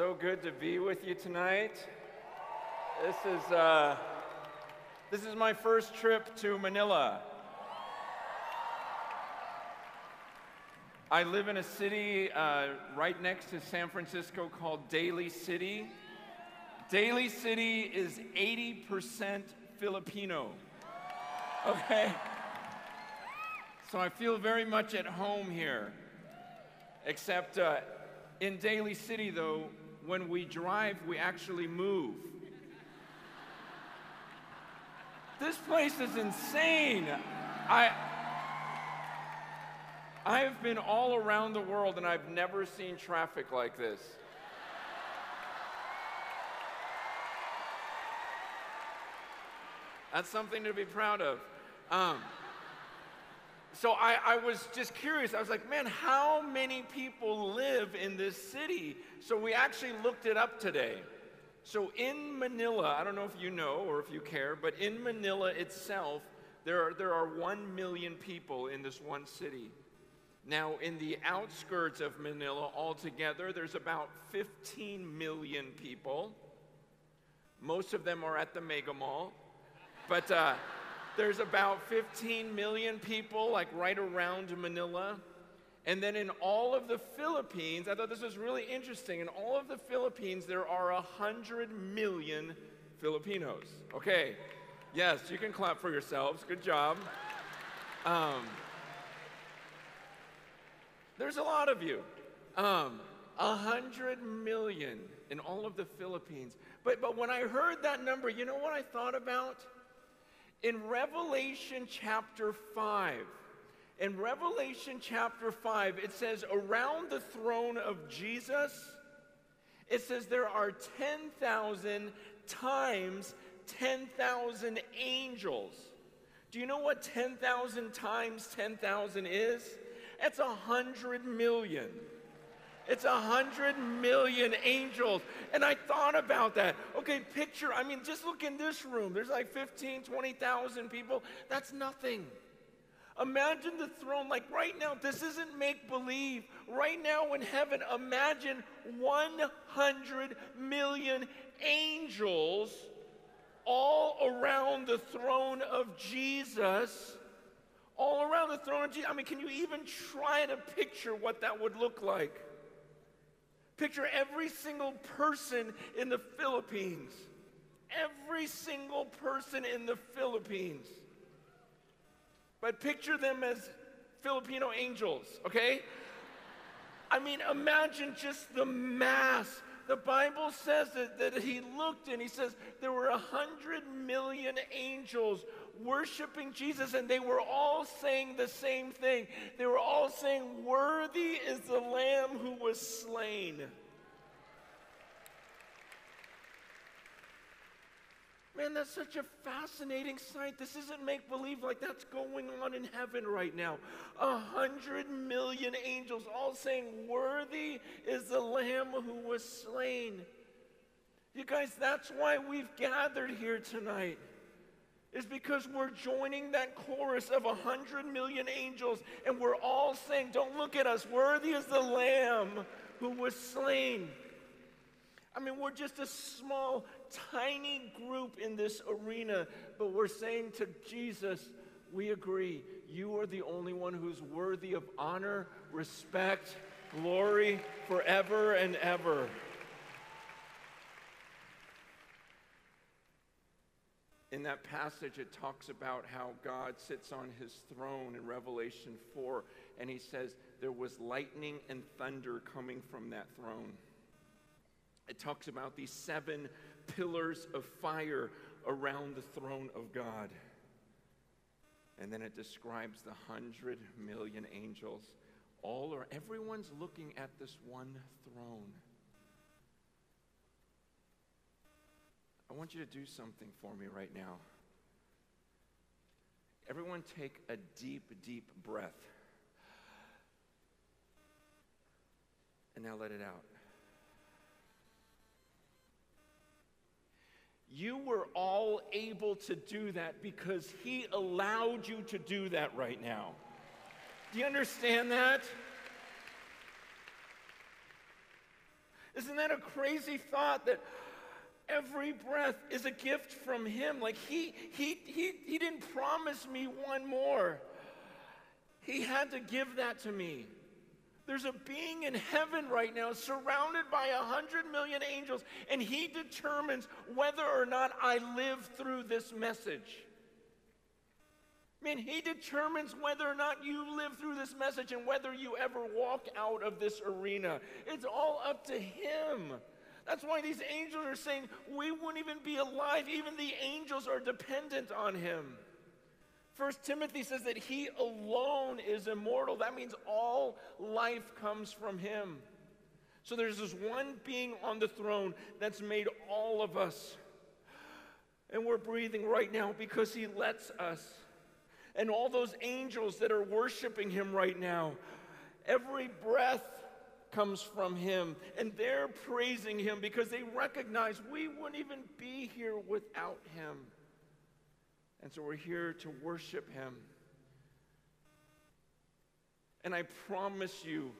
so good to be with you tonight. This is uh, this is my first trip to Manila. I live in a city uh, right next to San Francisco called Daly City. Daly City is 80% Filipino. Okay? So I feel very much at home here. Except uh, in Daly City, though, when we drive, we actually move. This place is insane. I, I have been all around the world and I've never seen traffic like this. That's something to be proud of. Um, so I, I, was just curious. I was like, man, how many people live in this city? So we actually looked it up today. So in Manila, I don't know if you know or if you care, but in Manila itself, there are, there are one million people in this one city. Now, in the outskirts of Manila altogether, there's about 15 million people. Most of them are at the Mega Mall. But uh, there's about 15 million people, like right around Manila. And then in all of the Philippines, I thought this was really interesting. In all of the Philippines, there are 100 million Filipinos. Okay, yes, you can clap for yourselves. Good job. Um, there's a lot of you. Um, 100 million in all of the Philippines. But, but when I heard that number, you know what I thought about? In Revelation chapter 5, in Revelation chapter 5, it says, around the throne of Jesus, it says there are 10,000 times 10,000 angels. Do you know what 10,000 times 10,000 is? That's a hundred million. It's a hundred million angels. And I thought about that. Okay, picture, I mean, just look in this room. There's like 15, 20,000 people. That's nothing. Imagine the throne, like right now, this isn't make believe. Right now in heaven, imagine 100 million angels all around the throne of Jesus. All around the throne of Jesus. I mean, can you even try to picture what that would look like? Picture every single person in the Philippines. Every single person in the Philippines. But picture them as Filipino angels, okay? I mean, imagine just the mass. The Bible says that, that he looked and he says there were a hundred million angels worshiping Jesus, and they were all saying the same thing. They were all saying, Worthy is the Lamb who was slain. Man, that's such a fascinating sight. This isn't make believe like that's going on in heaven right now. A hundred million angels all saying, Worthy is the Lamb who was slain. You guys, that's why we've gathered here tonight is because we're joining that chorus of a hundred million angels and we're all saying, Don't look at us, worthy is the Lamb who was slain. I mean, we're just a small, tiny group in this arena, but we're saying to Jesus, We agree, you are the only one who's worthy of honor, respect, glory forever and ever. In that passage, it talks about how God sits on his throne in Revelation 4, and he says there was lightning and thunder coming from that throne. It talks about these seven pillars of fire around the throne of God. And then it describes the hundred million angels. All are, everyone's looking at this one throne. I want you to do something for me right now. Everyone, take a deep, deep breath. And now let it out. You were all able to do that because He allowed you to do that right now. Do you understand that? Isn't that a crazy thought that every breath is a gift from him? Like he he he he didn't promise me one more. He had to give that to me. There's a being in heaven right now surrounded by a hundred million angels, and he determines whether or not I live through this message. I mean, he determines whether or not you live through this message and whether you ever walk out of this arena. It's all up to him. That's why these angels are saying we wouldn't even be alive. Even the angels are dependent on him. First Timothy says that he alone is immortal. That means all life comes from him. So there's this one being on the throne that's made all of us. And we're breathing right now because he lets us. And all those angels that are worshiping him right now, every breath comes from him. And they're praising him because they recognize we wouldn't even be here without him. And so we're here to worship him. And I promise you,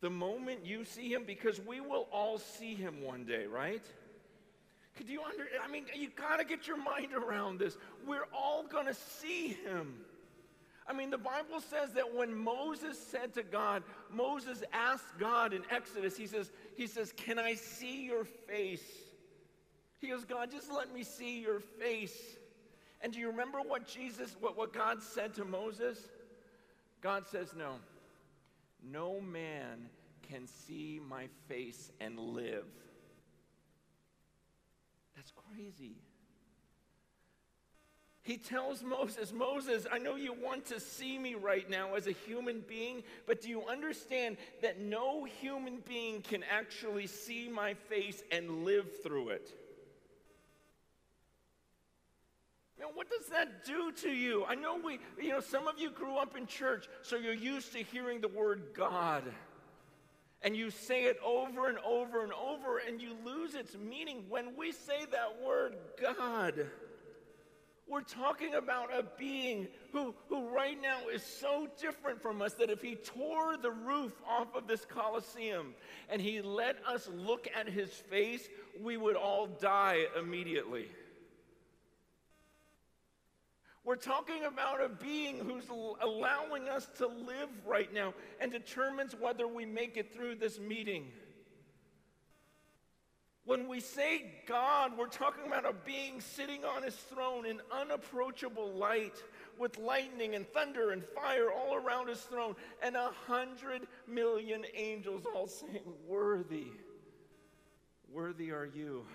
the moment you see him, because we will all see him one day, right? Could you under, I mean, you gotta get your mind around this. We're all gonna see him. I mean, the Bible says that when Moses said to God, Moses asked God in Exodus, he says, he says, Can I see your face? He goes, God, just let me see your face. And do you remember what Jesus, what, what God said to Moses? God says, No. No man can see my face and live. That's crazy. He tells Moses, Moses, I know you want to see me right now as a human being, but do you understand that no human being can actually see my face and live through it? Know, what does that do to you? I know we, you know, some of you grew up in church, so you're used to hearing the word God. And you say it over and over and over, and you lose its meaning. When we say that word God, we're talking about a being who, who right now is so different from us that if he tore the roof off of this Colosseum and he let us look at his face, we would all die immediately. We're talking about a being who's allowing us to live right now and determines whether we make it through this meeting. When we say God, we're talking about a being sitting on his throne in unapproachable light with lightning and thunder and fire all around his throne, and a hundred million angels all saying, Worthy, worthy are you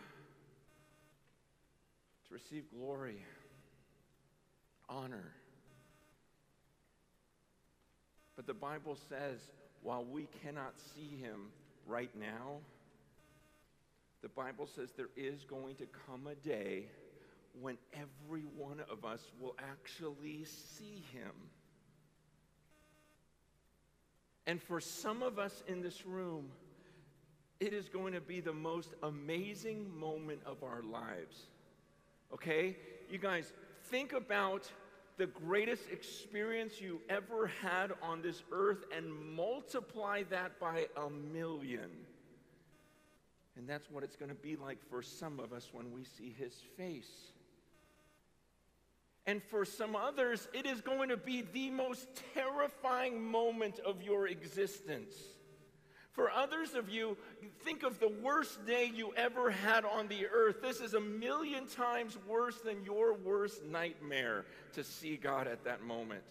to receive glory honor. But the Bible says while we cannot see him right now, the Bible says there is going to come a day when every one of us will actually see him. And for some of us in this room, it is going to be the most amazing moment of our lives. Okay? You guys, think about the greatest experience you ever had on this earth and multiply that by a million. And that's what it's going to be like for some of us when we see his face. And for some others, it is going to be the most terrifying moment of your existence. For others of you, think of the worst day you ever had on the earth. This is a million times worse than your worst nightmare to see God at that moment.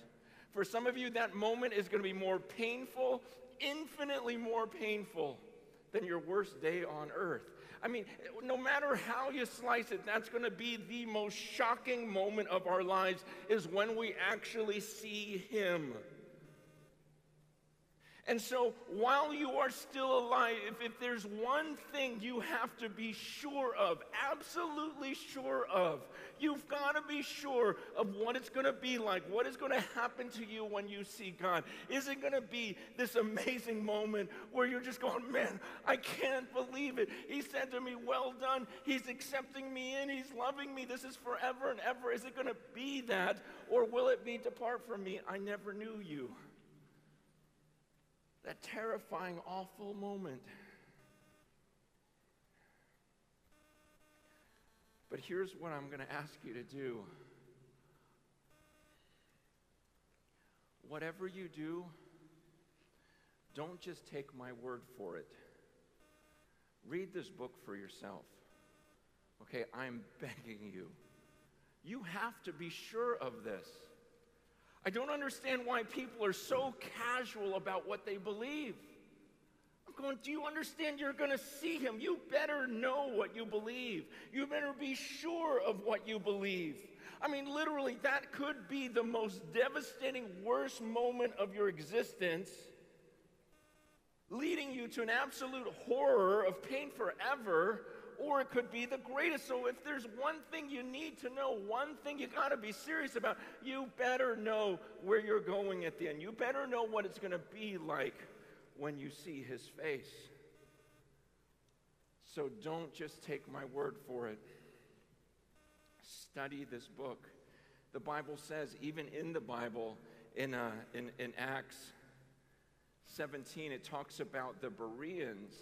For some of you, that moment is going to be more painful, infinitely more painful than your worst day on earth. I mean, no matter how you slice it, that's going to be the most shocking moment of our lives is when we actually see Him. And so while you are still alive, if, if there's one thing you have to be sure of, absolutely sure of, you've got to be sure of what it's going to be like, what is going to happen to you when you see God. Is it going to be this amazing moment where you're just going, man, I can't believe it. He said to me, well done. He's accepting me in. He's loving me. This is forever and ever. Is it going to be that? Or will it be, depart from me? I never knew you. That terrifying, awful moment. But here's what I'm going to ask you to do. Whatever you do, don't just take my word for it. Read this book for yourself. Okay, I'm begging you. You have to be sure of this. I don't understand why people are so casual about what they believe. I'm going, do you understand you're going to see him? You better know what you believe. You better be sure of what you believe. I mean, literally, that could be the most devastating, worst moment of your existence, leading you to an absolute horror of pain forever or it could be the greatest. So if there's one thing you need to know, one thing you got to be serious about, you better know where you're going at the end. You better know what it's going to be like when you see his face. So don't just take my word for it. Study this book. The Bible says, even in the Bible, in, uh, in, in Acts 17, it talks about the Bereans,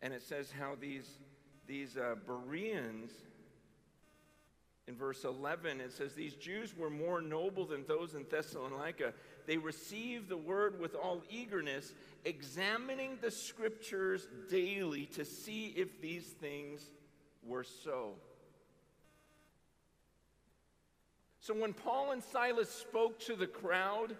and it says how these these uh, Bereans, in verse 11, it says, These Jews were more noble than those in Thessalonica. They received the word with all eagerness, examining the scriptures daily to see if these things were so. So when Paul and Silas spoke to the crowd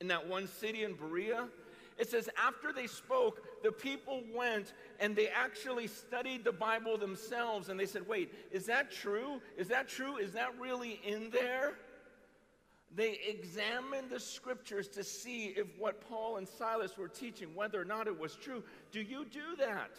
in that one city in Berea, it says, after they spoke, the people went and they actually studied the Bible themselves and they said, wait, is that true? Is that true? Is that really in there? They examined the scriptures to see if what Paul and Silas were teaching, whether or not it was true. Do you do that?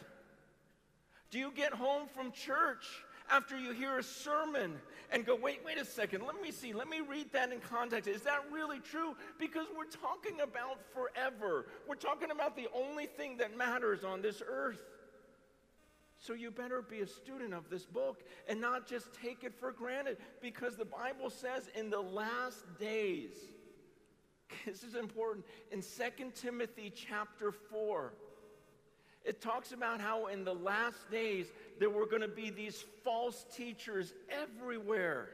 Do you get home from church after you hear a sermon and go, wait, wait a second, let me see, let me read that in context. Is that really true? Because we're talking about forever. We're talking about the only thing that matters on this earth. So you better be a student of this book and not just take it for granted because the Bible says in the last days, this is important, in 2 Timothy chapter 4, it talks about how in the last days there were going to be these false teachers everywhere.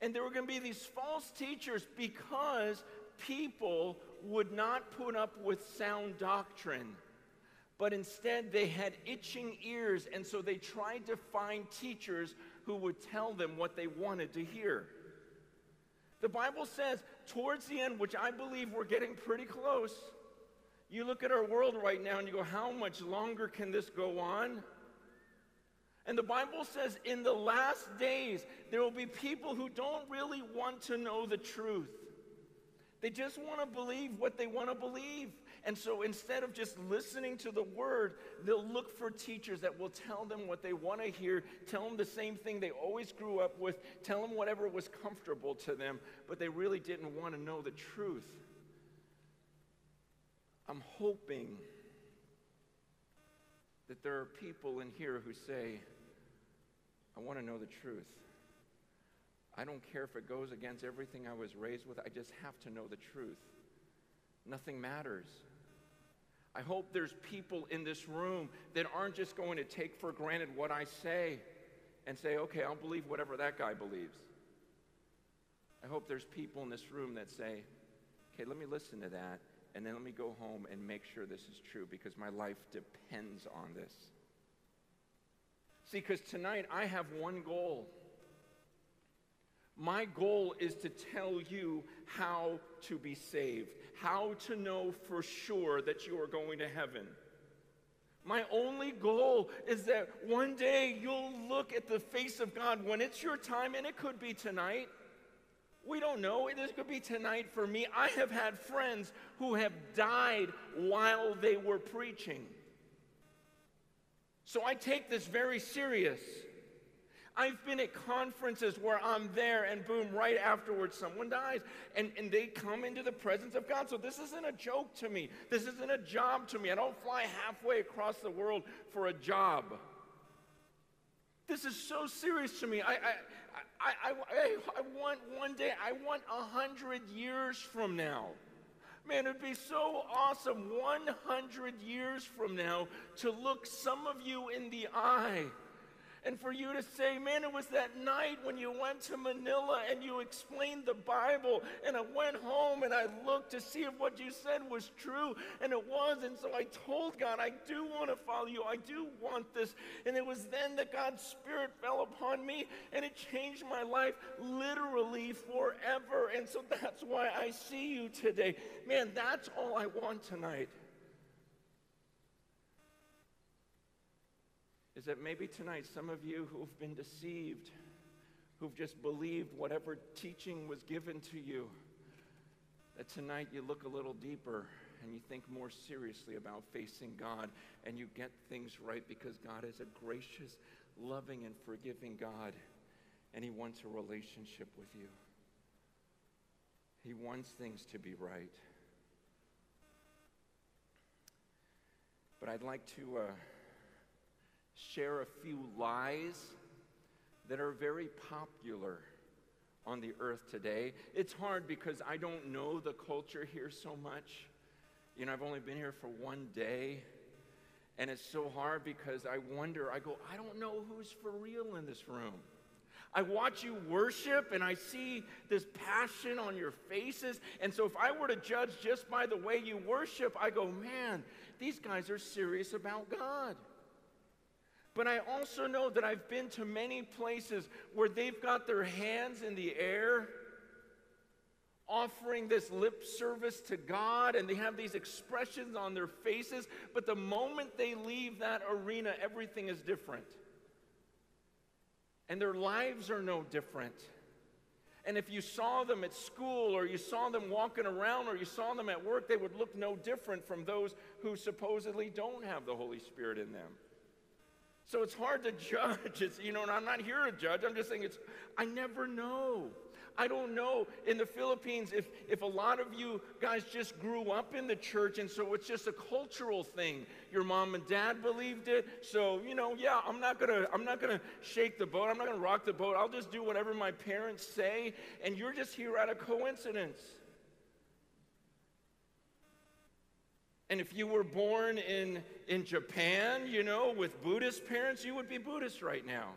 And there were going to be these false teachers because people would not put up with sound doctrine. But instead, they had itching ears, and so they tried to find teachers who would tell them what they wanted to hear. The Bible says, towards the end, which I believe we're getting pretty close, you look at our world right now and you go, how much longer can this go on? And the Bible says in the last days, there will be people who don't really want to know the truth. They just want to believe what they want to believe. And so instead of just listening to the word, they'll look for teachers that will tell them what they want to hear, tell them the same thing they always grew up with, tell them whatever was comfortable to them, but they really didn't want to know the truth. I'm hoping that there are people in here who say, I want to know the truth. I don't care if it goes against everything I was raised with, I just have to know the truth. Nothing matters. I hope there's people in this room that aren't just going to take for granted what I say and say, okay, I'll believe whatever that guy believes. I hope there's people in this room that say, okay, let me listen to that and then let me go home and make sure this is true because my life depends on this. See, because tonight I have one goal. My goal is to tell you how to be saved, how to know for sure that you are going to heaven. My only goal is that one day you'll look at the face of God when it's your time, and it could be tonight. We don't know. This could be tonight for me. I have had friends who have died while they were preaching. So I take this very serious. I've been at conferences where I'm there and boom, right afterwards, someone dies and, and they come into the presence of God. So this isn't a joke to me. This isn't a job to me. I don't fly halfway across the world for a job. This is so serious to me. I, I, I, I, I want one day, I want a hundred years from now. Man, it'd be so awesome 100 years from now to look some of you in the eye and for you to say, man, it was that night when you went to Manila and you explained the Bible, and I went home and I looked to see if what you said was true, and it was. And so I told God, I do want to follow you. I do want this. And it was then that God's Spirit fell upon me, and it changed my life literally forever. And so that's why I see you today. Man, that's all I want tonight. Is that maybe tonight some of you who've been deceived, who've just believed whatever teaching was given to you, that tonight you look a little deeper and you think more seriously about facing God and you get things right because God is a gracious, loving, and forgiving God and He wants a relationship with you. He wants things to be right. But I'd like to. Uh, share a few lies that are very popular on the earth today. It's hard because I don't know the culture here so much. You know, I've only been here for one day. And it's so hard because I wonder, I go, I don't know who's for real in this room. I watch you worship and I see this passion on your faces. And so if I were to judge just by the way you worship, I go, man, these guys are serious about God. But I also know that I've been to many places where they've got their hands in the air offering this lip service to God and they have these expressions on their faces, but the moment they leave that arena, everything is different. And their lives are no different. And if you saw them at school or you saw them walking around or you saw them at work, they would look no different from those who supposedly don't have the Holy Spirit in them. So it's hard to judge. It's, you know, and I'm not here to judge. I'm just saying it's, I never know. I don't know in the Philippines if, if a lot of you guys just grew up in the church and so it's just a cultural thing. Your mom and dad believed it. So, you know, yeah, I'm not gonna I'm not gonna shake the boat, I'm not gonna rock the boat. I'll just do whatever my parents say, and you're just here out of coincidence. And if you were born in, in Japan, you know, with Buddhist parents, you would be Buddhist right now.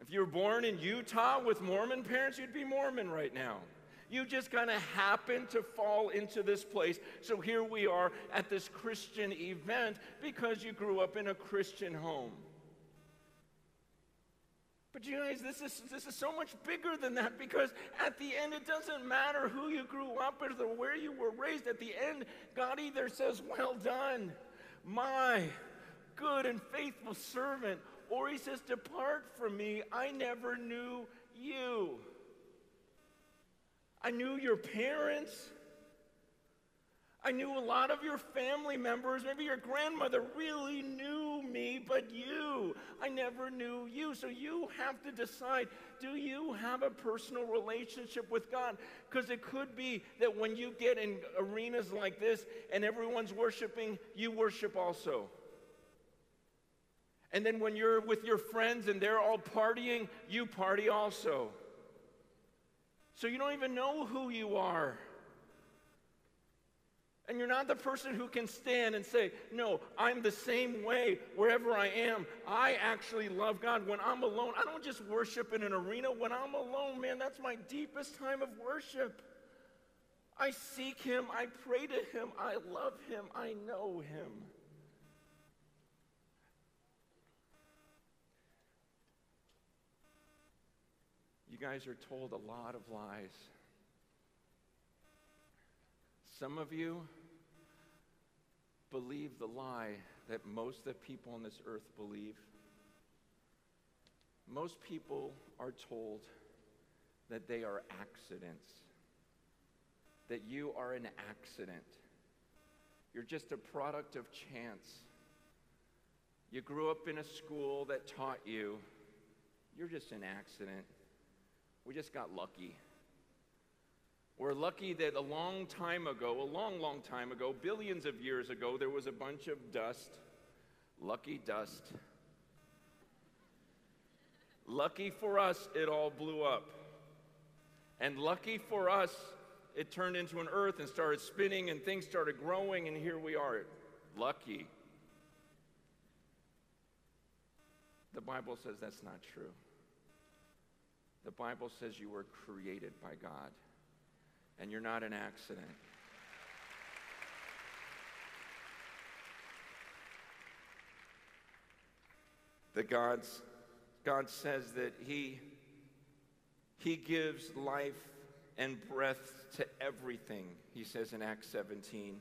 If you were born in Utah with Mormon parents, you'd be Mormon right now. You just kind of happen to fall into this place. So here we are at this Christian event because you grew up in a Christian home. But you guys, this is, this is so much bigger than that because at the end, it doesn't matter who you grew up with or where you were raised. At the end, God either says, Well done, my good and faithful servant, or he says, Depart from me, I never knew you. I knew your parents. I knew a lot of your family members, maybe your grandmother really knew me, but you, I never knew you. So you have to decide do you have a personal relationship with God? Because it could be that when you get in arenas like this and everyone's worshiping, you worship also. And then when you're with your friends and they're all partying, you party also. So you don't even know who you are. And you're not the person who can stand and say, No, I'm the same way wherever I am. I actually love God. When I'm alone, I don't just worship in an arena. When I'm alone, man, that's my deepest time of worship. I seek Him, I pray to Him, I love Him, I know Him. You guys are told a lot of lies. Some of you believe the lie that most of the people on this earth believe. Most people are told that they are accidents, that you are an accident. You're just a product of chance. You grew up in a school that taught you you're just an accident. We just got lucky. We're lucky that a long time ago, a long, long time ago, billions of years ago, there was a bunch of dust. Lucky dust. Lucky for us, it all blew up. And lucky for us, it turned into an earth and started spinning, and things started growing, and here we are. Lucky. The Bible says that's not true. The Bible says you were created by God, and you're not an accident. That God's, God says that He, he gives life and breath to everything, he says in Acts 17.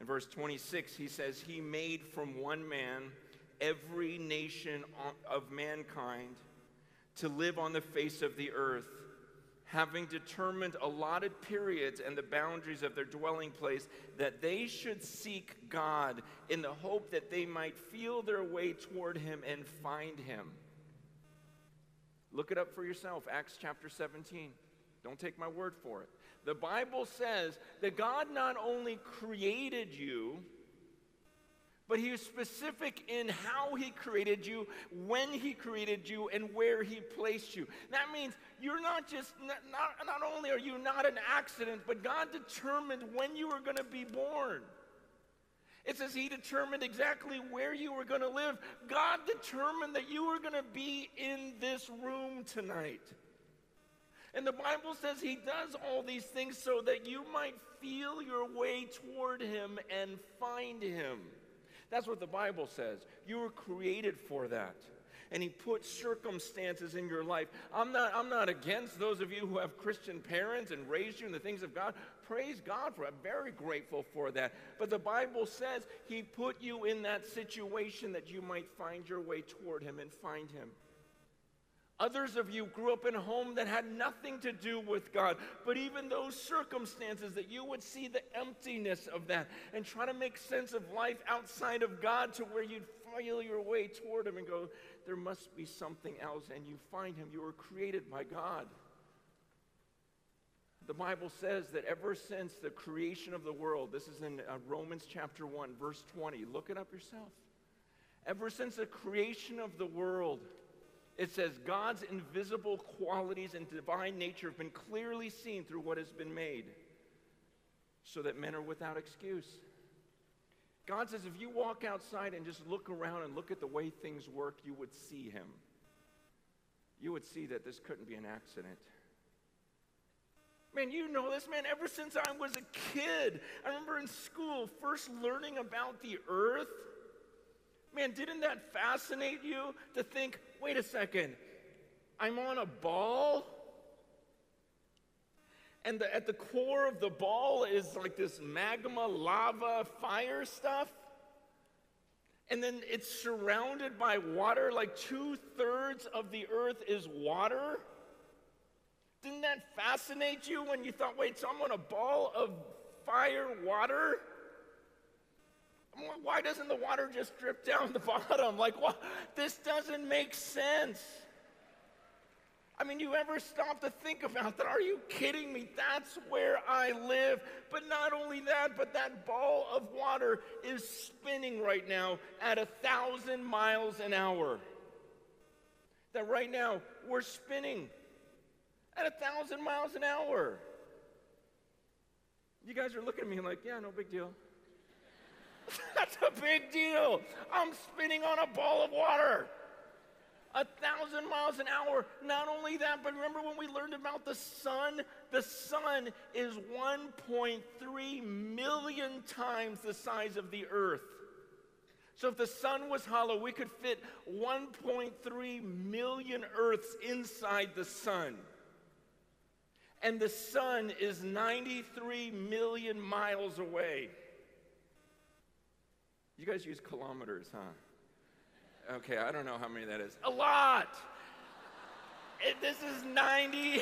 In verse 26, he says, He made from one man every nation of mankind to live on the face of the earth, having determined allotted periods and the boundaries of their dwelling place, that they should seek God in the hope that they might feel their way toward Him and find Him. Look it up for yourself, Acts chapter 17. Don't take my word for it. The Bible says that God not only created you, but he was specific in how he created you, when he created you, and where he placed you. That means you're not just, not, not, not only are you not an accident, but God determined when you were going to be born. It says he determined exactly where you were going to live. God determined that you were going to be in this room tonight. And the Bible says he does all these things so that you might feel your way toward him and find him. That's what the Bible says. You were created for that. And he put circumstances in your life. I'm not, I'm not against those of you who have Christian parents and raised you in the things of God. Praise God for it. I'm very grateful for that. But the Bible says he put you in that situation that you might find your way toward him and find him. Others of you grew up in a home that had nothing to do with God. But even those circumstances, that you would see the emptiness of that and try to make sense of life outside of God to where you'd feel your way toward Him and go, there must be something else. And you find Him. You were created by God. The Bible says that ever since the creation of the world, this is in uh, Romans chapter 1, verse 20, look it up yourself. Ever since the creation of the world, it says, God's invisible qualities and divine nature have been clearly seen through what has been made, so that men are without excuse. God says, if you walk outside and just look around and look at the way things work, you would see Him. You would see that this couldn't be an accident. Man, you know this, man. Ever since I was a kid, I remember in school first learning about the earth. Man, didn't that fascinate you to think, wait a second, I'm on a ball? And the, at the core of the ball is like this magma, lava, fire stuff. And then it's surrounded by water, like two thirds of the earth is water. Didn't that fascinate you when you thought, wait, so I'm on a ball of fire, water? Why doesn't the water just drip down the bottom? Like, what? This doesn't make sense. I mean, you ever stop to think about that? Are you kidding me? That's where I live. But not only that, but that ball of water is spinning right now at a thousand miles an hour. That right now we're spinning at a thousand miles an hour. You guys are looking at me like, yeah, no big deal. That's a big deal. I'm spinning on a ball of water. A thousand miles an hour. Not only that, but remember when we learned about the sun? The sun is 1.3 million times the size of the earth. So if the sun was hollow, we could fit 1.3 million earths inside the sun. And the sun is 93 million miles away. You guys use kilometers, huh? Okay, I don't know how many that is. A lot! This is 90.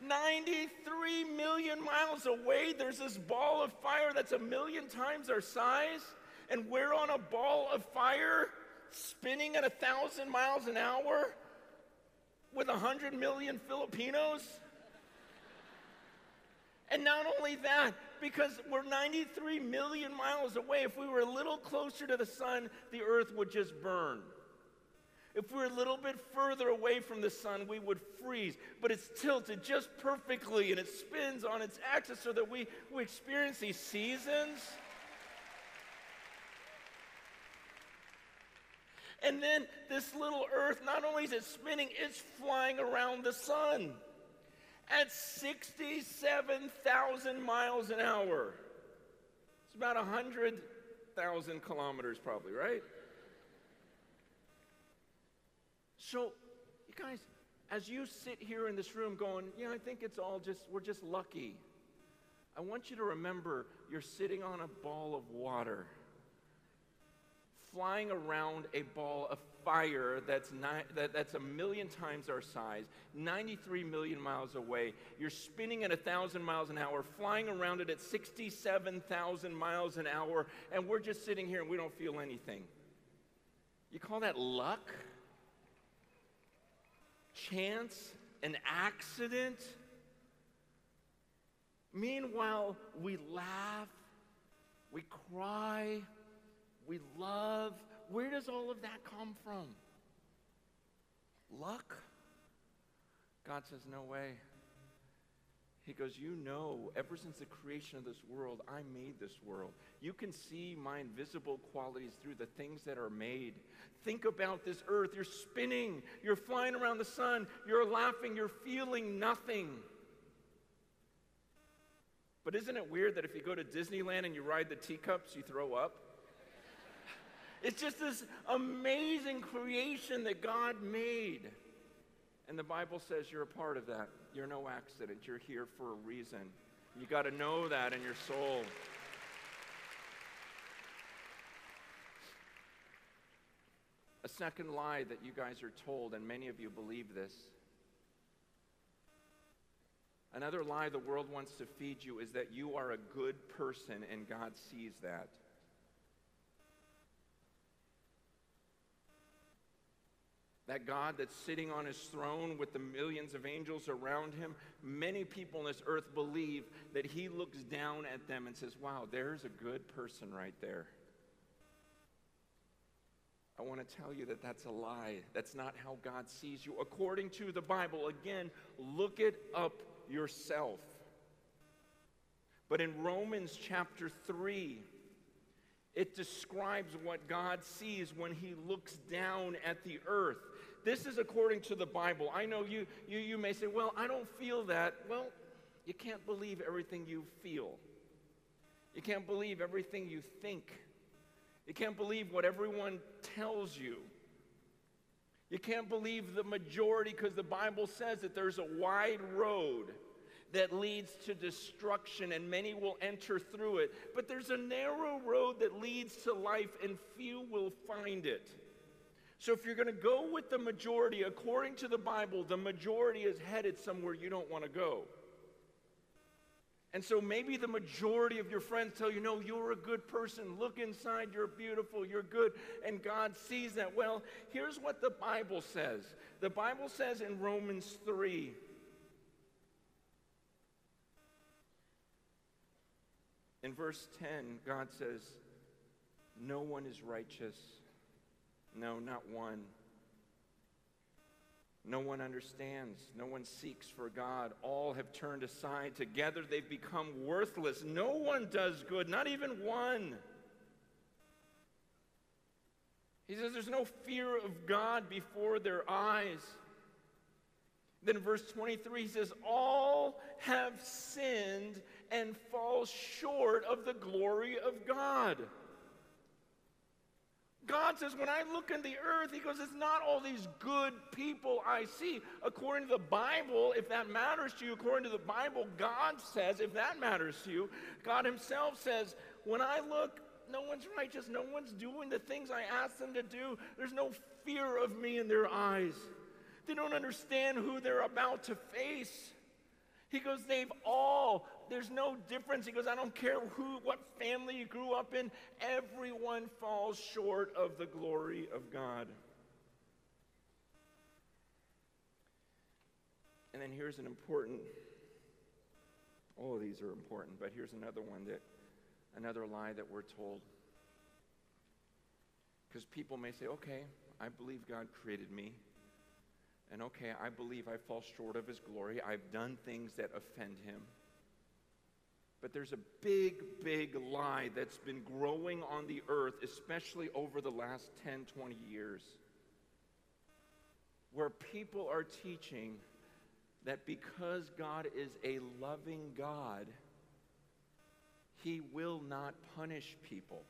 93 million miles away, there's this ball of fire that's a million times our size, and we're on a ball of fire spinning at a thousand miles an hour with a hundred million Filipinos. And not only that, because we're 93 million miles away. If we were a little closer to the sun, the earth would just burn. If we're a little bit further away from the sun, we would freeze. But it's tilted just perfectly and it spins on its axis so that we, we experience these seasons. And then this little earth, not only is it spinning, it's flying around the sun at 67,000 miles an hour. It's about 100,000 kilometers, probably, right? So, you guys, as you sit here in this room going, yeah, I think it's all just, we're just lucky. I want you to remember you're sitting on a ball of water flying around a ball of fire that's, ni- that, that's a million times our size, 93 million miles away. You're spinning at 1,000 miles an hour, flying around it at 67,000 miles an hour, and we're just sitting here and we don't feel anything. You call that luck? Chance? An accident? Meanwhile, we laugh, we cry, we love. Where does all of that come from? Luck? God says, No way. He goes, You know, ever since the creation of this world, I made this world. You can see my invisible qualities through the things that are made. Think about this earth. You're spinning, you're flying around the sun, you're laughing, you're feeling nothing. But isn't it weird that if you go to Disneyland and you ride the teacups, you throw up? It's just this amazing creation that God made. And the Bible says you're a part of that. You're no accident. You're here for a reason. You got to know that in your soul. A second lie that you guys are told, and many of you believe this. Another lie the world wants to feed you is that you are a good person and God sees that. That God that's sitting on his throne with the millions of angels around him, many people on this earth believe that he looks down at them and says, Wow, there's a good person right there. I want to tell you that that's a lie. That's not how God sees you. According to the Bible, again, look it up yourself. But in Romans chapter 3, it describes what God sees when he looks down at the earth. This is according to the Bible. I know you, you, you may say, well, I don't feel that. Well, you can't believe everything you feel. You can't believe everything you think. You can't believe what everyone tells you. You can't believe the majority because the Bible says that there's a wide road that leads to destruction and many will enter through it. But there's a narrow road that leads to life and few will find it. So if you're going to go with the majority, according to the Bible, the majority is headed somewhere you don't want to go. And so maybe the majority of your friends tell you, no, you're a good person. Look inside, you're beautiful, you're good, and God sees that. Well, here's what the Bible says the Bible says in Romans 3 in verse 10, God says, No one is righteous no, not one. No one understands. No one seeks for God. All have turned aside. Together they've become worthless. No one does good, not even one. He says there's no fear of God before their eyes. Then verse 23 he says, All have sinned and fall short of the glory of God. God says, when I look in the earth, He goes, it's not all these good people I see. According to the Bible, if that matters to you, according to the Bible, God says, if that matters to you, God Himself says, when I look, no one's righteous. No one's doing the things I ask them to do. There's no fear of me in their eyes. They don't understand who they're about to face. He goes, they've all, there's no difference. He goes, I don't care who, what family you grew up in, everyone falls short of the glory of God. And then here's an important, all of these are important, but here's another one that, another lie that we're told. Because people may say, okay, I believe God created me. And okay, I believe I fall short of his glory. I've done things that offend him. But there's a big, big lie that's been growing on the earth, especially over the last 10, 20 years, where people are teaching that because God is a loving God, he will not punish people.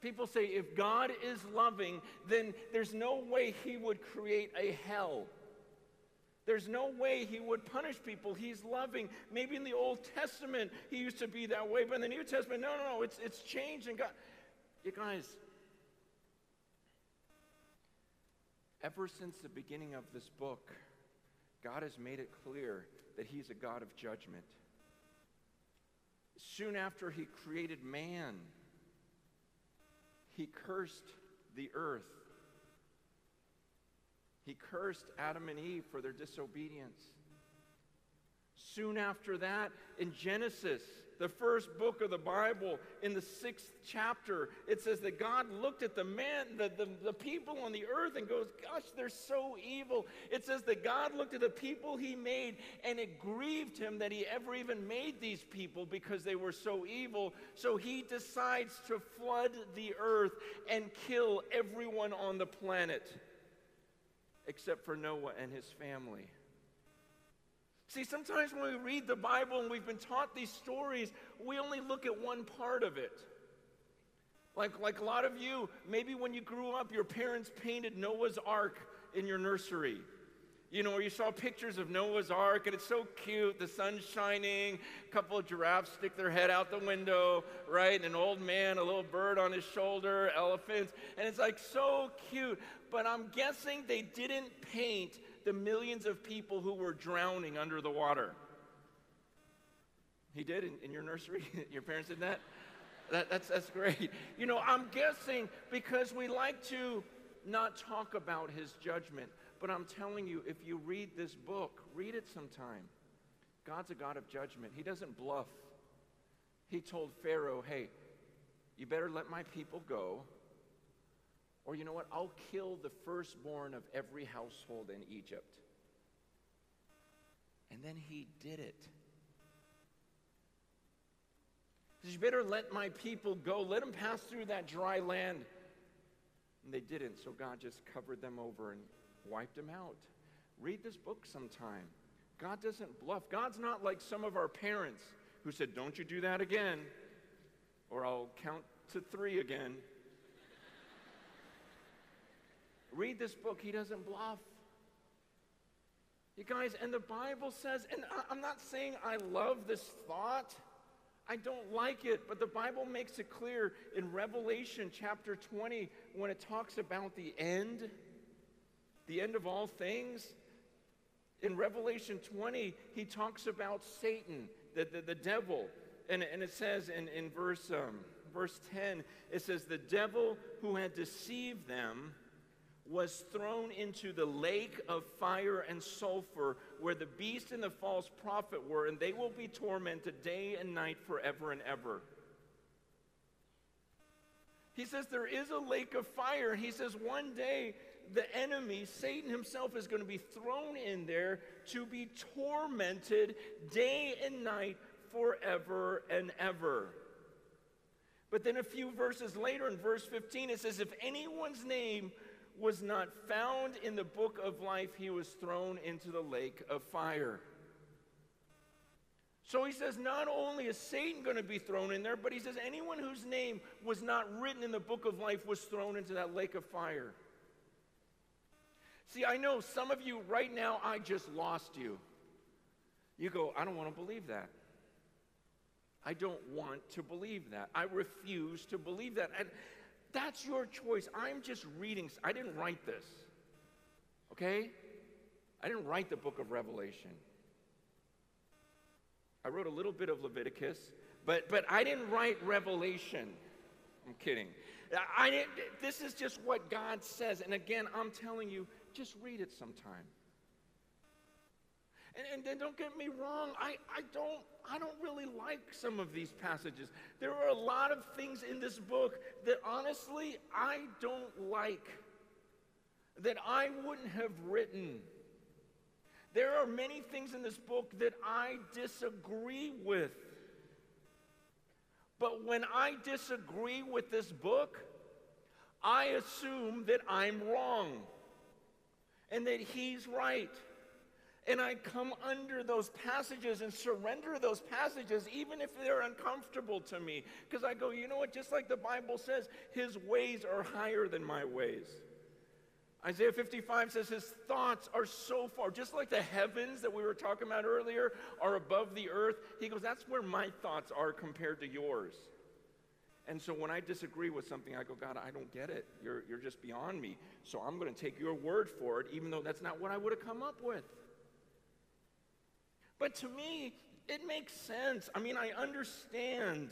People say if God is loving, then there's no way he would create a hell. There's no way he would punish people. He's loving. Maybe in the Old Testament he used to be that way, but in the New Testament, no, no, no, it's, it's changed. And God, you guys, ever since the beginning of this book, God has made it clear that he's a God of judgment. Soon after he created man, he cursed the earth. He cursed Adam and Eve for their disobedience. Soon after that, in Genesis, the first book of the Bible, in the sixth chapter, it says that God looked at the man, the, the, the, people on the earth, and goes, Gosh, they're so evil. It says that God looked at the people he made, and it grieved him that he ever even made these people because they were so evil. So he decides to flood the earth and kill everyone on the planet except for Noah and his family. See, sometimes when we read the Bible and we've been taught these stories, we only look at one part of it. Like, like a lot of you, maybe when you grew up, your parents painted Noah's Ark in your nursery. You know, or you saw pictures of Noah's Ark, and it's so cute. The sun's shining, a couple of giraffes stick their head out the window, right? And an old man, a little bird on his shoulder, elephants, and it's like so cute. But I'm guessing they didn't paint the millions of people who were drowning under the water. He did in, in your nursery? your parents did that? that? That's, that's great. You know, I'm guessing because we like to not talk about his judgment. But I'm telling you, if you read this book, read it sometime. God's a God of judgment. He doesn't bluff. He told Pharaoh, hey, you better let my people go or you know what? I'll kill the firstborn of every household in Egypt. And then he did it. You better let my people go. Let them pass through that dry land. And they didn't, so God just covered them over and wiped them out. Read this book sometime. God doesn't bluff. God's not like some of our parents who said, Don't you do that again, or I'll count to three again. Read this book, he doesn't bluff. You guys, and the Bible says, and I'm not saying I love this thought. I don't like it, but the Bible makes it clear in Revelation chapter 20 when it talks about the end, the end of all things. In Revelation 20, he talks about Satan, the, the, the devil. And, and it says in, in verse, um, verse 10, it says, The devil who had deceived them was thrown into the lake of fire and sulfur where the beast and the false prophet were, and they will be tormented day and night forever and ever. He says there is a lake of fire. He says one day the enemy, Satan himself, is going to be thrown in there to be tormented day and night forever and ever. But then a few verses later, in verse 15, it says, If anyone's name was not found in the book of life, he was thrown into the lake of fire. So he says, not only is Satan going to be thrown in there, but he says, anyone whose name was not written in the book of life was thrown into that lake of fire. See, I know some of you right now, I just lost you. You go, I don't want to believe that. I don't want to believe that. I refuse to believe that. And that's your choice. I'm just reading. I didn't write this. Okay? I didn't write the book of Revelation. I wrote a little bit of Leviticus, but, but I didn't write Revelation. I'm kidding. I didn't, this is just what God says. And again, I'm telling you, just read it sometime. And, and then don't get me wrong, I, I, don't, I don't really like some of these passages. There are a lot of things in this book that honestly I don't like, that I wouldn't have written. There are many things in this book that I disagree with. But when I disagree with this book, I assume that I'm wrong and that he's right. And I come under those passages and surrender those passages, even if they're uncomfortable to me. Because I go, you know what? Just like the Bible says, his ways are higher than my ways. Isaiah 55 says his thoughts are so far, just like the heavens that we were talking about earlier are above the earth. He goes, that's where my thoughts are compared to yours. And so when I disagree with something, I go, God, I don't get it. You're, you're just beyond me. So I'm going to take your word for it, even though that's not what I would have come up with. But to me, it makes sense. I mean, I understand.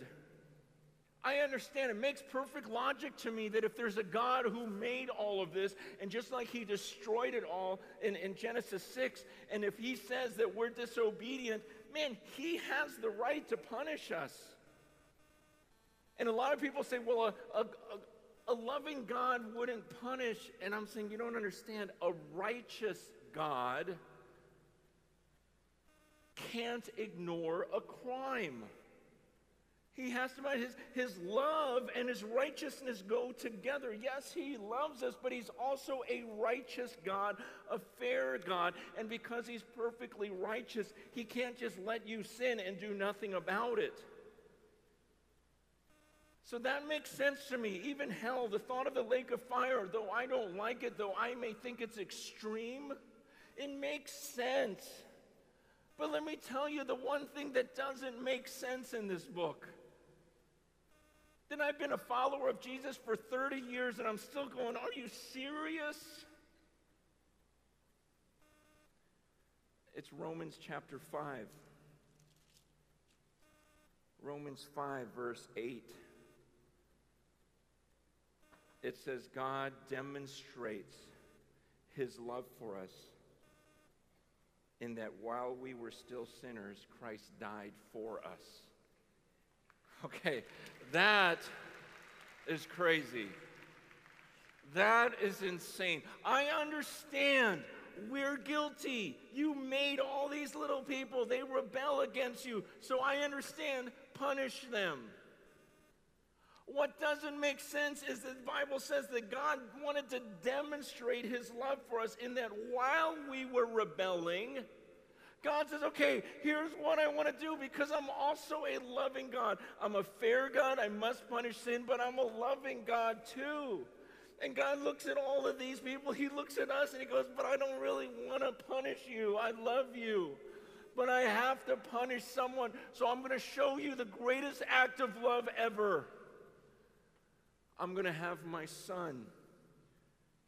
I understand. It makes perfect logic to me that if there's a God who made all of this, and just like he destroyed it all in, in Genesis 6, and if he says that we're disobedient, man, he has the right to punish us. And a lot of people say, well, a, a, a loving God wouldn't punish. And I'm saying, you don't understand. A righteous God can't ignore a crime. He has to mind his, his love and his righteousness go together. Yes, he loves us, but he's also a righteous God, a fair God. And because he's perfectly righteous, he can't just let you sin and do nothing about it. So that makes sense to me. Even hell, the thought of the lake of fire, though I don't like it, though I may think it's extreme, it makes sense. But let me tell you the one thing that doesn't make sense in this book. Then I've been a follower of Jesus for 30 years and I'm still going, Are you serious? It's Romans chapter 5. Romans 5, verse 8. It says, God demonstrates his love for us in that while we were still sinners, Christ died for us. Okay, that is crazy. That is insane. I understand we're guilty. You made all these little people, they rebel against you. So I understand, punish them. What doesn't make sense is that the Bible says that God wanted to demonstrate his love for us in that while we were rebelling, God says, okay, here's what I want to do because I'm also a loving God. I'm a fair God. I must punish sin, but I'm a loving God too. And God looks at all of these people. He looks at us and he goes, but I don't really want to punish you. I love you. But I have to punish someone. So I'm going to show you the greatest act of love ever. I'm going to have my son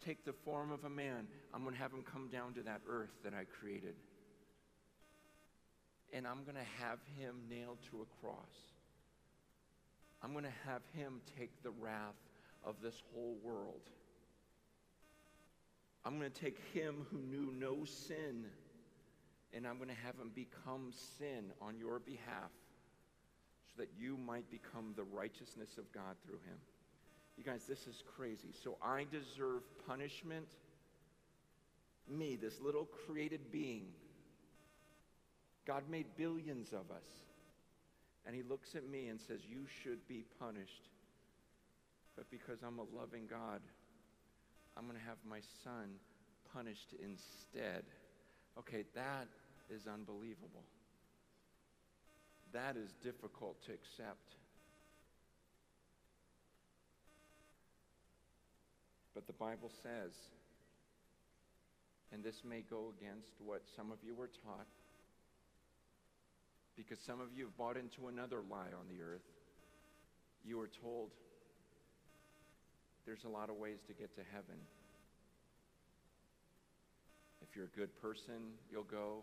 take the form of a man. I'm going to have him come down to that earth that I created. And I'm going to have him nailed to a cross. I'm going to have him take the wrath of this whole world. I'm going to take him who knew no sin and I'm going to have him become sin on your behalf so that you might become the righteousness of God through him. You guys, this is crazy. So I deserve punishment. Me, this little created being. God made billions of us. And he looks at me and says, You should be punished. But because I'm a loving God, I'm going to have my son punished instead. Okay, that is unbelievable. That is difficult to accept. But the Bible says, and this may go against what some of you were taught, because some of you have bought into another lie on the earth. You were told there's a lot of ways to get to heaven. If you're a good person, you'll go.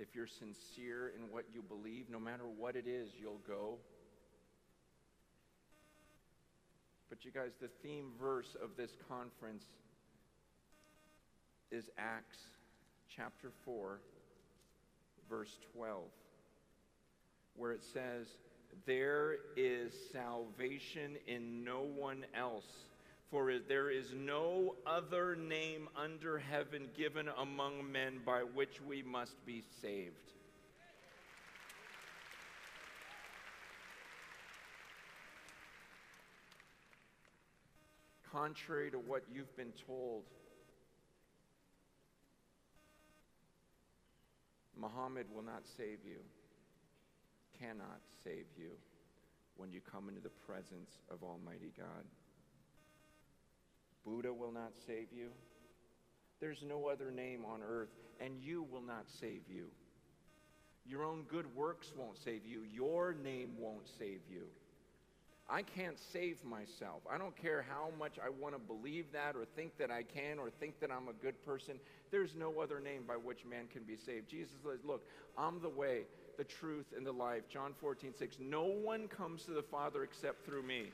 If you're sincere in what you believe, no matter what it is, you'll go. But you guys, the theme verse of this conference is Acts chapter 4, verse 12, where it says, There is salvation in no one else, for there is no other name under heaven given among men by which we must be saved. Contrary to what you've been told, Muhammad will not save you, cannot save you when you come into the presence of Almighty God. Buddha will not save you. There's no other name on earth, and you will not save you. Your own good works won't save you. Your name won't save you. I can't save myself. I don't care how much I want to believe that or think that I can or think that I'm a good person. There's no other name by which man can be saved. Jesus says, Look, I'm the way, the truth, and the life. John 14, 6. No one comes to the Father except through me.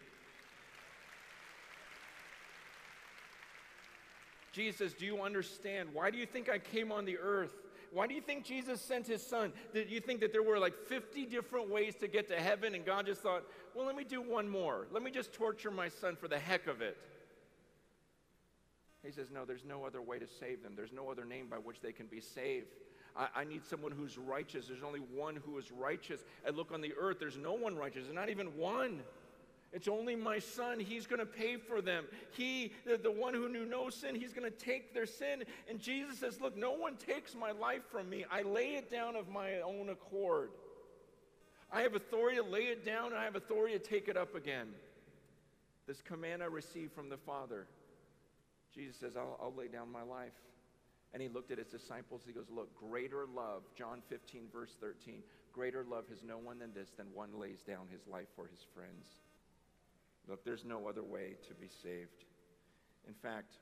Jesus, do you understand? Why do you think I came on the earth? Why do you think Jesus sent his son? Did you think that there were like 50 different ways to get to heaven and God just thought, well, let me do one more. Let me just torture my son for the heck of it. He says, no, there's no other way to save them. There's no other name by which they can be saved. I, I, need someone who's righteous. There's only one who is righteous. I look on the earth, there's no one righteous. There's not even one. It's only my son. He's going to pay for them. He, the, the one who knew no sin, he's going to take their sin. And Jesus says, Look, no one takes my life from me. I lay it down of my own accord. I have authority to lay it down, and I have authority to take it up again. This command I received from the Father. Jesus says, I'll, I'll lay down my life. And he looked at his disciples. He goes, Look, greater love, John 15, verse 13, greater love has no one than this, than one lays down his life for his friends. Look, there's no other way to be saved. In fact,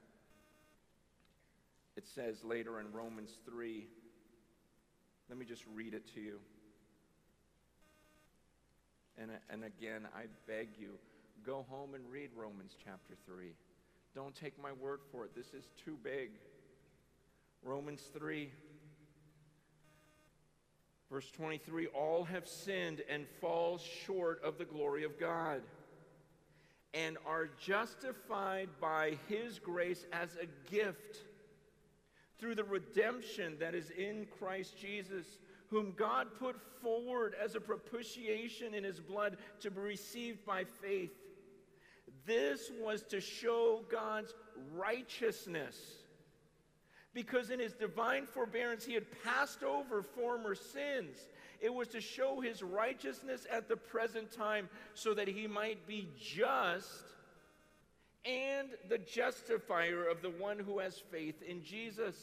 it says later in Romans 3, let me just read it to you. And, and again, I beg you, go home and read Romans chapter 3. Don't take my word for it. This is too big. Romans 3, verse 23 All have sinned and fall short of the glory of God and are justified by his grace as a gift through the redemption that is in Christ Jesus, whom God put forward as a propitiation in his blood to be received by faith. This was to show God's righteousness. Because in his divine forbearance, he had passed over former sins. It was to show his righteousness at the present time so that he might be just and the justifier of the one who has faith in Jesus.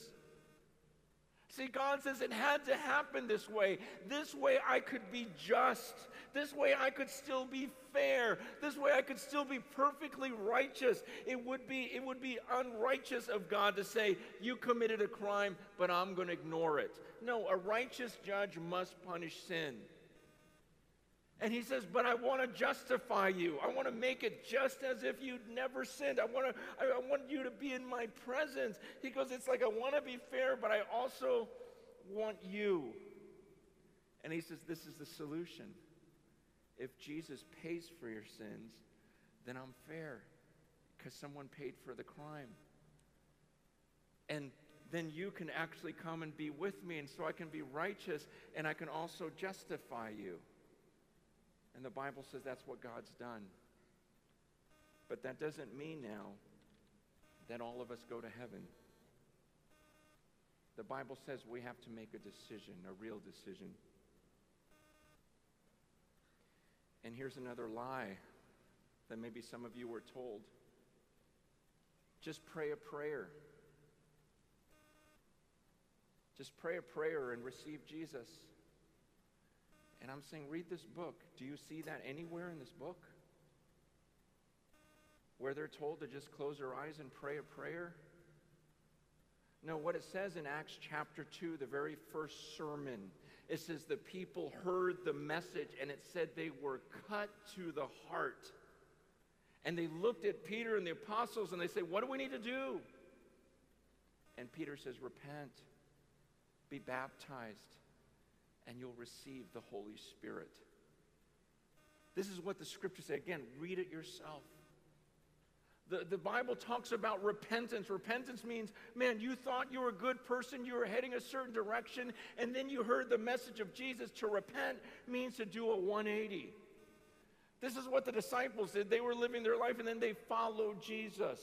See, God says it had to happen this way. This way I could be just. This way I could still be fair. This way I could still be perfectly righteous. It would be, it would be unrighteous of God to say, You committed a crime, but I'm going to ignore it. No, a righteous judge must punish sin. And he says, But I want to justify you. I want to make it just as if you'd never sinned. I want, to, I, I want you to be in my presence. He goes, It's like I want to be fair, but I also want you. And he says, This is the solution if Jesus pays for your sins, then I'm fair because someone paid for the crime. And then you can actually come and be with me, and so I can be righteous and I can also justify you. And the Bible says that's what God's done. But that doesn't mean now that all of us go to heaven. The Bible says we have to make a decision, a real decision. And here's another lie that maybe some of you were told. Just pray a prayer. Just pray a prayer and receive Jesus. And I'm saying, read this book. Do you see that anywhere in this book? Where they're told to just close their eyes and pray a prayer? No, what it says in Acts chapter 2, the very first sermon, it says the people heard the message and it said they were cut to the heart. And they looked at Peter and the apostles and they say, What do we need to do? And Peter says, Repent be baptized, and you'll receive the Holy Spirit. This is what the scriptures say. Again, read it yourself. The, the Bible talks about repentance. Repentance means, man, you thought you were a good person, you were heading a certain direction, and then you heard the message of Jesus. To repent means to do a 180. This is what the disciples did. They were living their life and then they followed Jesus.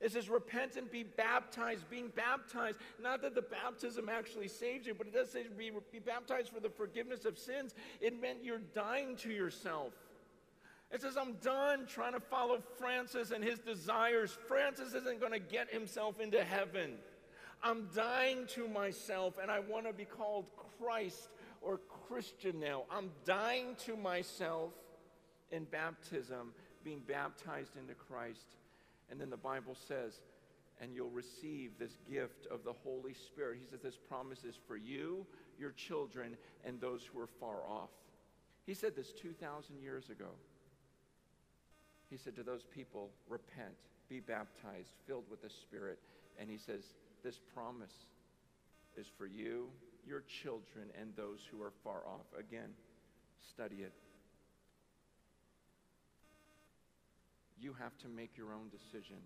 It says, repent and be baptized. Being baptized, not that the baptism actually saves you, but it does say be, be baptized for the forgiveness of sins. It meant you're dying to yourself. It says, I'm done trying to follow Francis and his desires. Francis isn't going to get himself into heaven. I'm dying to myself, and I want to be called Christ or Christian now. I'm dying to myself in baptism, being baptized into Christ. And then the Bible says, and you'll receive this gift of the Holy Spirit. He says this promise is for you, your children, and those who are far off. He said this 2,000 years ago. He said to those people, repent, be baptized, filled with the Spirit. And he says, this promise is for you, your children, and those who are far off. Again, study it. You have to make your own decision.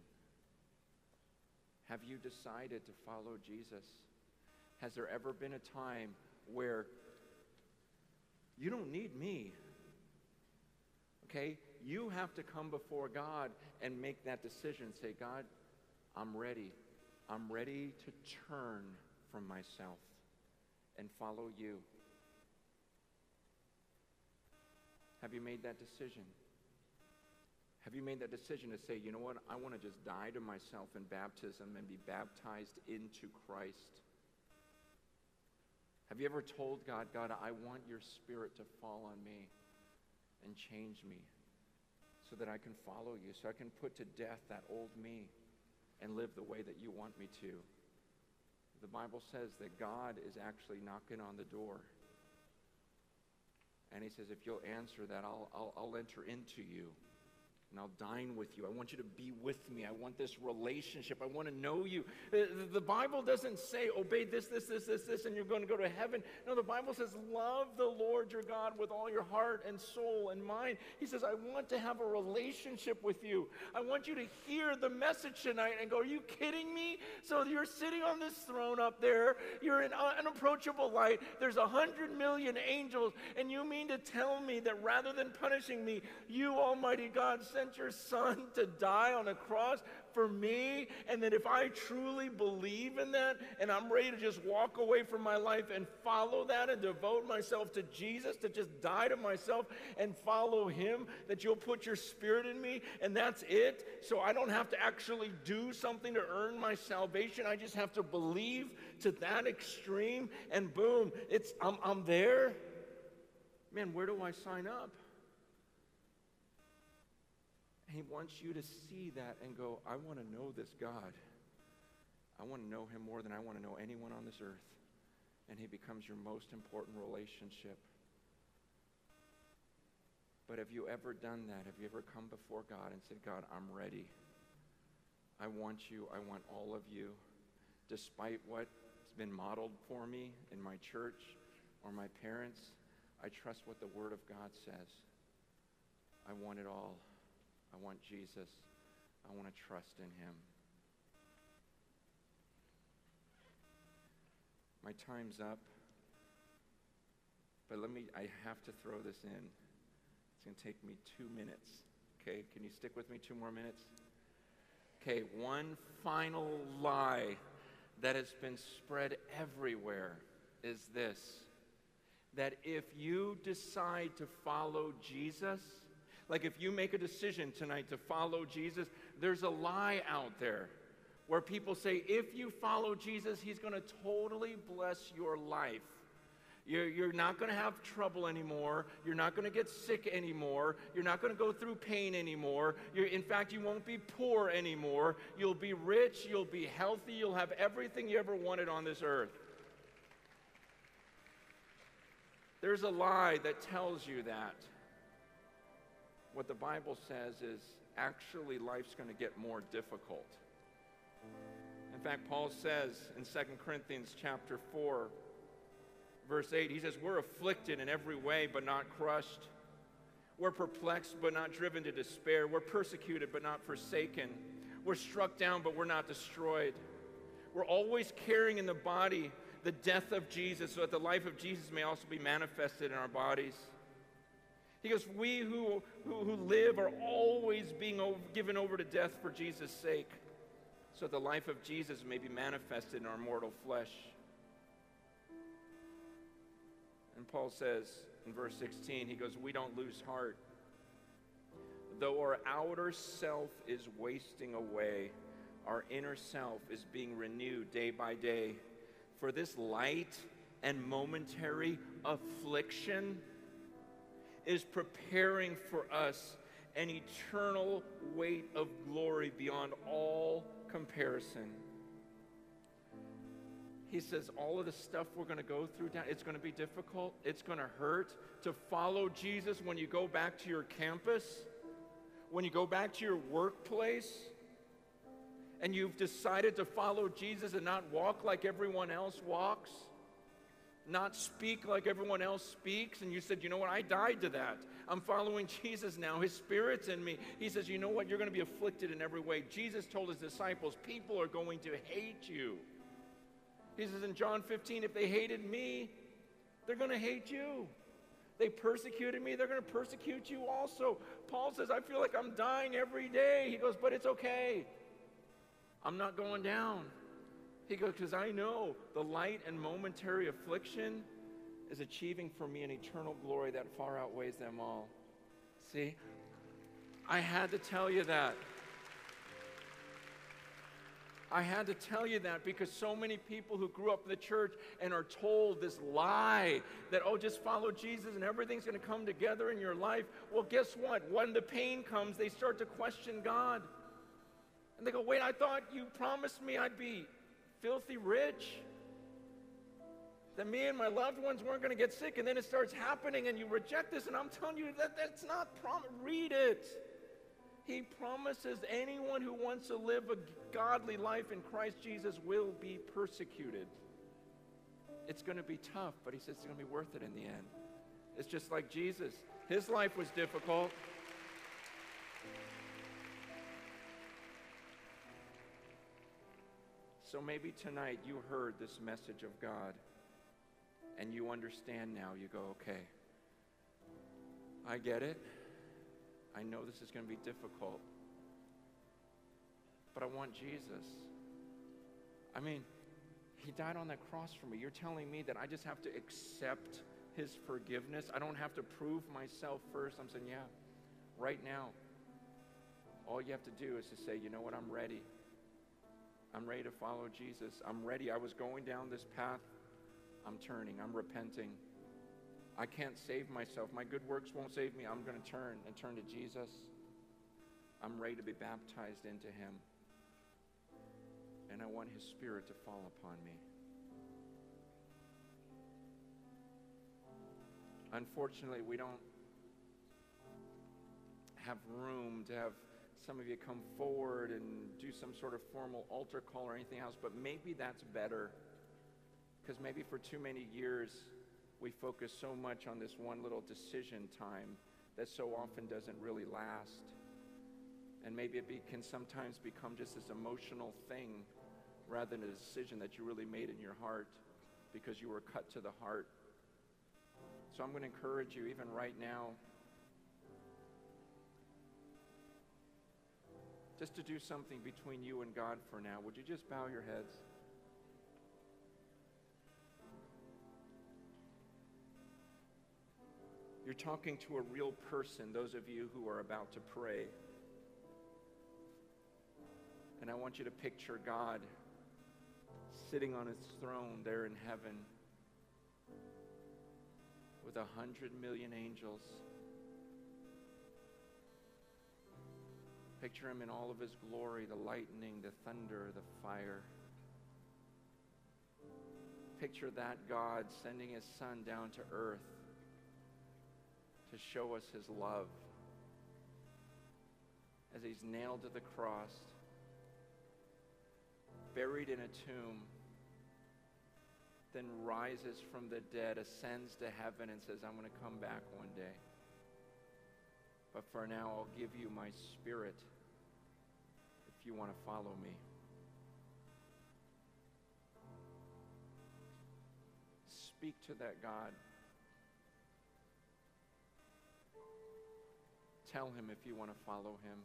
Have you decided to follow Jesus? Has there ever been a time where you don't need me? Okay? You have to come before God and make that decision. Say, God, I'm ready. I'm ready to turn from myself and follow you. Have you made that decision? Have you made that decision to say, you know what, I want to just die to myself in baptism and be baptized into Christ? Have you ever told God, God, I want your spirit to fall on me and change me so that I can follow you, so I can put to death that old me and live the way that you want me to? The Bible says that God is actually knocking on the door. And he says, if you'll answer that, I'll, I'll, I'll enter into you and I'll dine with you. I want you to be with me. I want this relationship. I want to know you. Uh, the Bible doesn't say, obey this, this, this, this, this, and you're going to go to heaven. No, the Bible says, love the Lord your God with all your heart and soul and mind. He says, I want to have a relationship with you. I want you to hear the message tonight and go, Are you kidding me? So you're sitting on this throne up there. You're in unapproachable light. There's a hundred million angels, and you mean to tell me that rather than punishing me, you, Almighty God, sent sent your son to die on a cross for me, and that if I truly believe in that and I'm ready to just walk away from my life and follow that and devote myself to Jesus, to just die to myself and follow him, that you'll put your spirit in me, and that's it. So I don't have to actually do something to earn my salvation. I just have to believe to that extreme, and boom, it's I'm, I'm there. Man, where do I sign up? He wants you to see that and go, I want to know this God. I want to know him more than I want to know anyone on this earth. And he becomes your most important relationship. But have you ever done that? Have you ever come before God and said, God, I'm ready. I want you. I want all of you. Despite what's been modeled for me in my church or my parents, I trust what the Word of God says. I want it all. I want Jesus. I want to trust in him. My time's up. But let me, I have to throw this in. It's going to take me two minutes. Okay, can you stick with me two more minutes? Okay, one final lie that has been spread everywhere is this that if you decide to follow Jesus, like if you make a decision tonight to follow Jesus, there's a lie out there where people say, if you follow Jesus, he's going to totally bless your life. You're, you're not going to have trouble anymore. You're not going to get sick anymore. You're not going to go through pain anymore. You're, in fact, you won't be poor anymore. You'll be rich. You'll be healthy. You'll have everything you ever wanted on this earth. There's a lie that tells you that what the Bible says is actually life's going to get more difficult. In fact, Paul says in 2 Corinthians chapter 4, verse 8, he says, We're afflicted in every way, but not crushed. We're perplexed, but not driven to despair. We're persecuted, but not forsaken. We're struck down, but we're not destroyed. We're always carrying in the body the death of Jesus so that the life of Jesus may also be manifested in our bodies. He goes, We who, who, who live are always being over, given over to death for Jesus' sake so the life of Jesus may be manifested in our mortal flesh. And Paul says in verse 16, he goes, We don't lose heart. Though our outer self is wasting away, our inner self is being renewed day by day. For this light and momentary affliction is preparing for us an eternal weight of glory beyond all comparison. He says, all of the stuff we're going to go through, down, it's going to be difficult. It's going to hurt to follow Jesus when you go back to your campus, when you go back to your workplace, and you've decided to follow Jesus and not walk like everyone else walks, not speak like everyone else speaks. And you said, you know what? I died to that. I'm following Jesus now. His Spirit's in me. He says, You know what? You're going to be afflicted in every way. Jesus told his disciples, People are going to hate you. He says in John 15, If they hated me, they're going to hate you. They persecuted me, they're going to persecute you also. Paul says, I feel like I'm dying every day. He goes, But it's okay. I'm not going down. He goes, Because I know the light and momentary affliction is achieving for me an eternal glory that far outweighs them all. See? I had to tell you that. I had to tell you that because so many people who grew up in the church and are told this lie that, oh, just follow Jesus and everything's going to come together in your life. Well, guess what? When the pain comes, they start to question God. And they go, wait, I thought you promised me I'd be filthy rich that me and my loved ones weren't going to get sick, and then it starts happening, and you reject this, and I'm telling you that that's not prom. Read it. He promises anyone who wants to live a godly life in Christ Jesus will be persecuted. It's going to be tough, but he says it's going to be worth it in the end. It's just like Jesus. His life was difficult. So maybe tonight you heard this message of God and you understand now, you go, okay, I get it. I know this is going to be difficult. But I want Jesus. I mean, he died on that cross for me. You're telling me that I just have to accept his forgiveness? I don't have to prove myself first. I'm saying, yeah, right now. All you have to do is to say, you know what, I'm ready. I'm ready to follow Jesus. I'm ready. I was going down this path I'm turning. I'm repenting. I can't save myself. My good works won't save me. I'm going to turn and turn to Jesus. I'm ready to be baptized into Him. And I want His Spirit to fall upon me. Unfortunately, we don't have room to have some of you come forward and do some sort of formal altar call or anything else, but maybe that's better. Because maybe for too many years, we focus so much on this one little decision time that so often doesn't really last. And maybe it be, can sometimes become just this emotional thing rather than a decision that you really made in your heart because you were cut to the heart. So I'm going to encourage you, even right now, just to do something between you and God for now. Would you just bow your heads? You're talking to a real person, those of you who are about to pray. And I want you to picture God sitting on his throne there in heaven with a hundred million angels. Picture him in all of his glory the lightning, the thunder, the fire. Picture that God sending his son down to earth to show us his love as he's nailed to the cross. buried in a tomb, then rises from the dead, ascends to heaven, and says, I'm going to come back one day. But for now, I'll give you my spirit if you want to follow me. Speak to that God. Tell him if you want to follow him.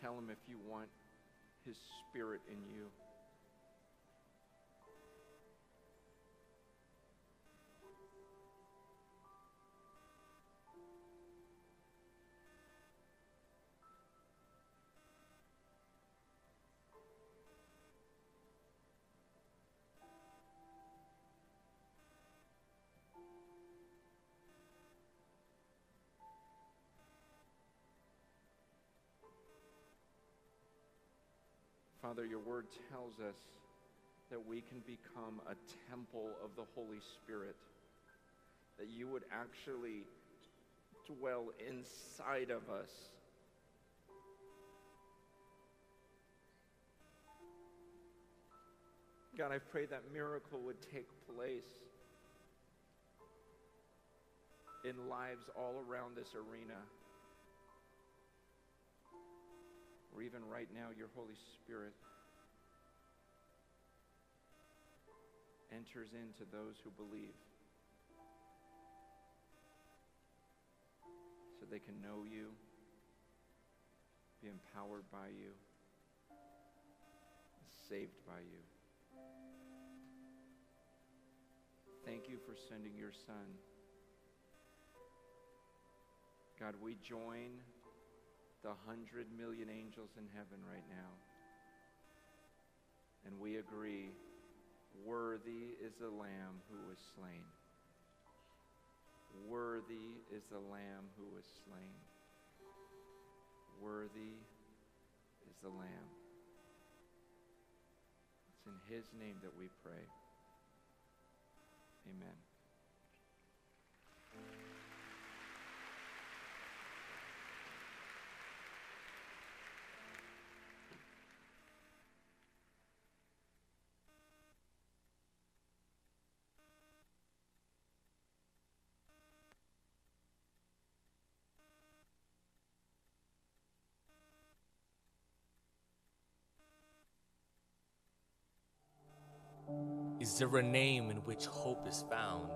Tell him if you want his spirit in you. Father, your word tells us that we can become a temple of the Holy Spirit, that you would actually dwell inside of us. God, I pray that miracle would take place in lives all around this arena. Or even right now, your Holy Spirit enters into those who believe so they can know you, be empowered by you, saved by you. Thank you for sending your Son. God, we join the hundred million angels in heaven right now. And we agree, worthy is the Lamb who was slain. Worthy is the Lamb who was slain. Worthy is the Lamb. It's in his name that we pray. Amen. Is there a name in which hope is found?